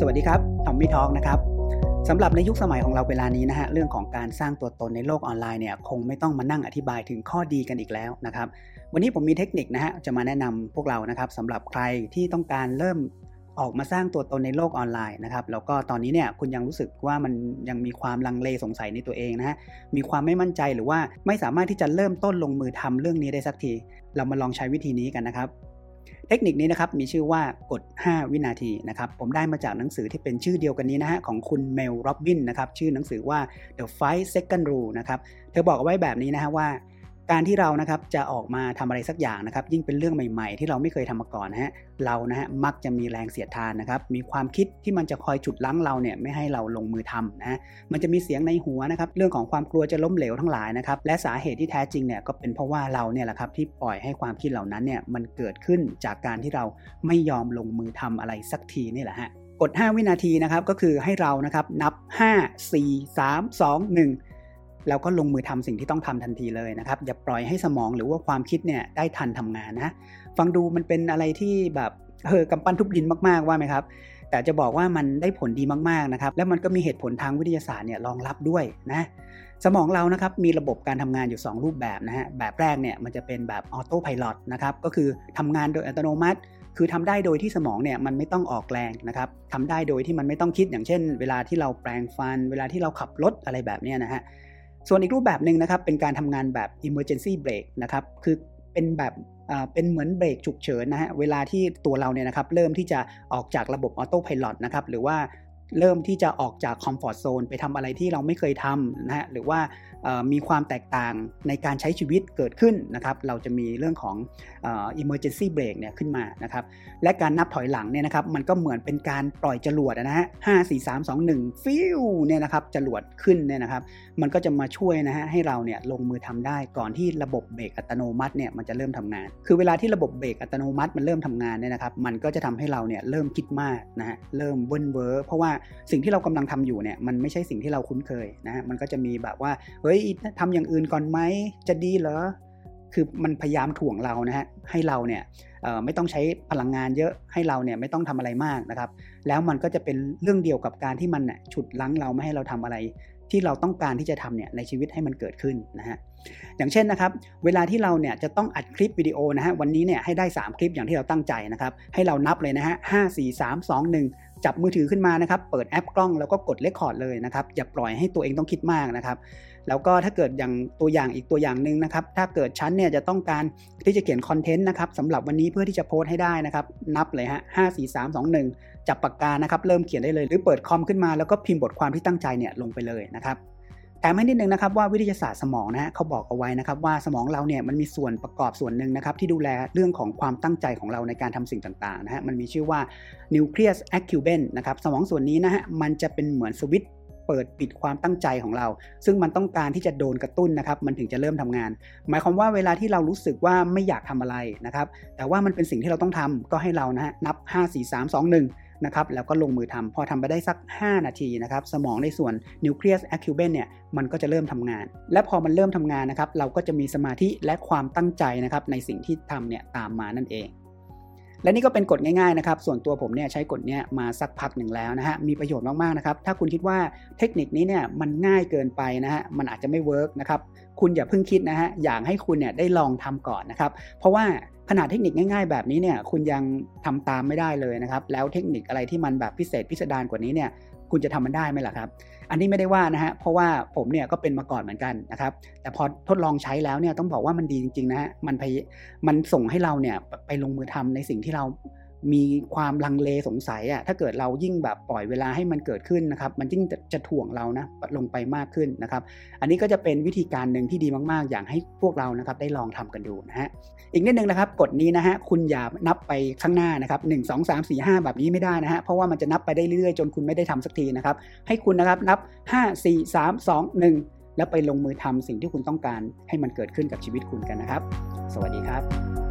สวัสดีครับทอมมี่ทอกนะครับสำหรับในยุคสมัยของเราเวลานี้นะฮะเรื่องของการสร้างตัวตนในโลกออนไลน์เนี่ยคงไม่ต้องมานั่งอธิบายถึงข้อดีกันอีกแล้วนะครับวันนี้ผมมีเทคนิคนะฮะจะมาแนะนำพวกเรานะครับสำหรับใครที่ต้องการเริ่มออกมาสร้างตัวตนในโลกออนไลน์นะครับแล้วก็ตอนนี้เนี่ยคุณยังรู้สึกว่ามันยังมีความลังเลสงสัยในตัวเองนะฮะมีความไม่มั่นใจหรือว่าไม่สามารถที่จะเริ่มต้นลงมือทำเรื่องนี้ได้สักที เรามาลองใช้วิธีนี้กันนะครับ เทคนิคนี้นะครับมีชื่อว่ากด5วินาทีนะครับผมได้มาจากหนังสือที่เป็นชื่อเดียวกันนี้นะฮะของคุณเมลโรบินนะครับชื่อหนังสือว่า The Five Second Rule นะครับเธอบอกเอาไว้แบบนี้นะฮะว่า การที่เรานะครับจะออกมาทำอะไรสักอย่างนะครับ ยิ่งเป็นเรื่องใหม่ๆ ที่เราไม่เคยทำมาก่อนนะฮะเรานะฮะมักจะมีแรงเสียดทานนะครับ มีความคิดที่มันจะคอยฉุดลั้งเราเนี่ยไม่ให้เราลงมือทำนะมันจะมีเสียงในหัวนะครับ เรื่องของความกลัวจะล้มเหลวทั้งหลายนะครับ และสาเหตุที่แท้จริงเนี่ยก็เป็นเพราะว่าเราเนี่ยแหละครับที่ปล่อยให้ความคิดเหล่านั้นเนี่ยมันเกิดขึ้นจากการที่เราไม่ยอมลงมือทำอะไรสักทีนี่แหละฮะกด 5 วินาทีนะครับก็คือให้เรานะครับนับ 5 4 3 2 1 แล้วก็ลงมือทำสิ่งที่ต้องทำทันทีเลยนะครับ อย่าปล่อยให้สมองหรือว่าความคิดเนี่ยได้ทันทำงานนะฟังดูมันเป็นอะไรที่แบบเออกำปั้นทุบดินมากๆว่าไหมครับ แต่จะบอกว่ามันได้ผลดีมากๆนะครับ แล้วมันก็มีเหตุผลทางวิทยาศาสตร์เนี่ยรองรับด้วยนะสมองเรานะครับมีระบบการทำงานอยู่ 2 รูปแบบนะฮะแบบแรกเนี่ยมันจะเป็นแบบออโต้พายロนะครับก็คือทำงานโดยอัตโนมัติ คือทำได้โดยที่สมองเนี่ยมันไม่ต้องออกแรงนะครับทำได้โดยที่มันไม่ต้องคิดอย่างเช่น เวลาที่เราแปรงฟัน เวลาที่เราขับรถอะไรแบบนี้นะฮะ ส่วนอีกรูปแบบหนึ่งนะครับเป็นการทำงานแบบ emergency brake นะครับคือเป็นแบบเป็นเหมือนเบรกฉุกเฉินนะฮะเวลาที่ตัวเราเนี่ยนะครับเริ่มที่จะออกจากระบบ autopilot นะครับหรือว่าเริ่มที่จะออกจาก comfort zone ไปทำอะไรที่เราไม่เคยทำนะฮะหรือว่ามีความแตกต่างในการใช้ชีวิตเกิดขึ้นนะครับเราจะมีเรื่องของ emergency brake เนี่ยขึ้นมานะครับและการนับถอยหลังเนี่ยนะครับมันก็เหมือนเป็นการปล่อยจรวดนะฮะห้าสี่สามสองหนึ่งฟิวเนี่ยนะครับจรวดขึ้นเนี่ยนะครับมันก็จะมาช่วยนะฮะให้เราเนี่ยลงมือทำได้ก่อนที่ระบบเบรกอัตโนมัติเนี่ยมันจะเริ่มทำงาน คือเวลาที่ระบบเบรกอัตโนมัติมันเริ่มทำงานเนี่ยนะครับมันก็จะทำให้เราเนี่ยเริ่มคิดมากนะฮะเริ่มเวิ้นเว้อเพราะว่าสิ่งที่เรากำลังทำอยู่เนี่ยมันไม่ใช่สิ่งที่เราคุ้นเคยนะฮะมันก็จะมีแบบว่าเฮ้ยทำอย่างอื่นก่อนไหมจะดีเหรอคือมันพยายามถ่วงเรานะฮะให้เราเนี่ยไม่ต้องใช้พลังงานเยอะให้เราเนี่ยไม่ต้องทำอะไรมากนะครับ แล้วมันก็จะเป็นเรื่องเดียวกับการที่มันน่ยฉุดลั้งเราไม่ให้เราทำอะไร ที่เราต้องการที่จะทำเนี่ยในชีวิตให้มันเกิดขึ้นนะฮะอย่างเช่นนะครับ เวลาที่เราเนี่ยจะต้องอัดคลิปวิดีโอนะฮะวันนี้เนี่ยให้ได้ 3 คลิปอย่างที่เราตั้งใจนะครับ ให้เรานับเลยนะฮะห้าสี่สามสองหนึ่ง จับมือถือขึ้นมานะครับ เปิดแอปกล้องแล้วก็กด record เลยนะครับ อย่าปล่อยให้ตัวเองต้องคิดมากนะครับ แล้วก็ถ้าเกิดอย่างตัวอย่างอีกตัวอย่างหนึ่งนะครับ ถ้าเกิดชั้นเนี่ยจะต้องการที่จะเขียน content นะครับสำหรับวันนี้เพื่อที่จะโพสต์ให้ได้นะครับ นับเลยฮะห้าสี่สามสองหนึ่งจับปากกานะครับ เริ่มเขียนได้เลย หรือเปิดคอมขึ้นมาแล้วก็พิมพ์บทความที่ตั้งใจเนี่ยลงไปเลยนะครับ แต่ไม่นิดนึงนะครับว่าวิทยาศาสตร์สมองนะฮะเขาบอกเอาไว้นะครับว่าสมองเราเนี่ยมันมีส่วนประกอบส่วนหนึ่งนะครับที่ดูแลเรื่องของความตั้งใจของเราในการทำสิ่งต่างๆนะฮะมันมีชื่อว่า nucleus accumbens นะครับสมองส่วนนี้นะฮะมันจะเป็นเหมือนสวิตช์เปิดปิดความตั้งใจของเรา ซึ่งมันต้องการที่จะโดนกระตุ้นนะครับมันถึงจะเริ่มทำงาน หมายความว่าเวลาที่เรารู้สึกว่าไม่อยากทำอะไรนะครับแต่ว่ามันเป็นสิ่งที่เราต้องทำก็ให้เรานะฮะนับ 5 4 3 2 1 นะครับแล้วก็ลงมือทำพอทำไปได้สัก 5 นาทีนะครับสมองในส่วน nucleus accumbens เนี่ยมันก็จะเริ่มทำงาน และพอมันเริ่มทำงานนะครับเราก็จะมีสมาธิและความตั้งใจนะครับในสิ่งที่ทำเนี่ยตามมานั่นเองและนี่ก็เป็นกฎง่ายๆนะครับ ส่วนตัวผมเนี่ยใช้กฎนี้มาสักพักหนึ่งแล้วนะฮะ มีประโยชน์มากๆนะครับ ถ้าคุณคิดว่าเทคนิคนี้เนี่ยมันง่ายเกินไปนะฮะ มันอาจจะไม่ work นะครับ คุณอย่าเพิ่งคิดนะฮะ อยากให้คุณเนี่ยได้ลองทำก่อนนะครับ เพราะว่า ขนาดเทคนิคง่ายๆ แบบนี้เนี่ยคุณยังทำตามไม่ได้เลยนะครับ แล้วเทคนิคอะไรที่มันแบบพิเศษพิสดารกว่านี้เนี่ยคุณจะทำมันได้ไหมล่ะครับ อันนี้ไม่ได้ว่านะฮะ เพราะว่าผมเนี่ยก็เป็นมาก่อนเหมือนกันนะครับ แต่พอทดลองใช้แล้วเนี่ยต้องบอกว่ามันดีจริงๆนะฮะ มันมันส่งให้เราเนี่ยไปลงมือทำในสิ่งที่เรา มีความลังเลสงสัยอะถ้าเกิดเรายิ่งแบบปล่อยเวลาให้มันเกิดขึ้นนะครับ มันยิ่งจะจะถ่วงเรานะลงไปมากขึ้นนะครับ อันนี้ก็จะเป็นวิธีการหนึ่งที่ดีมาก ๆ อย่างให้พวกเรานะครับได้ลองทำกันดูนะฮะอีกนิดนึงนะครับกฎนี้นะฮะคุณอย่านับไปข้างหน้านะครับหนึ่งสองสามสี่ห้าแบบนี้ไม่ได้นะฮะเพราะว่ามันจะนับไปได้เรื่อยๆจนคุณไม่ได้ทำสักทีนะครับ ให้คุณนะครับนับห้าสี่สามสองหนึ่งแล้วไปลงมือทำสิ่งที่คุณต้องการให้มันเกิดขึ้นกับชีวิตคุณกันนะครับ สวัสดีครับ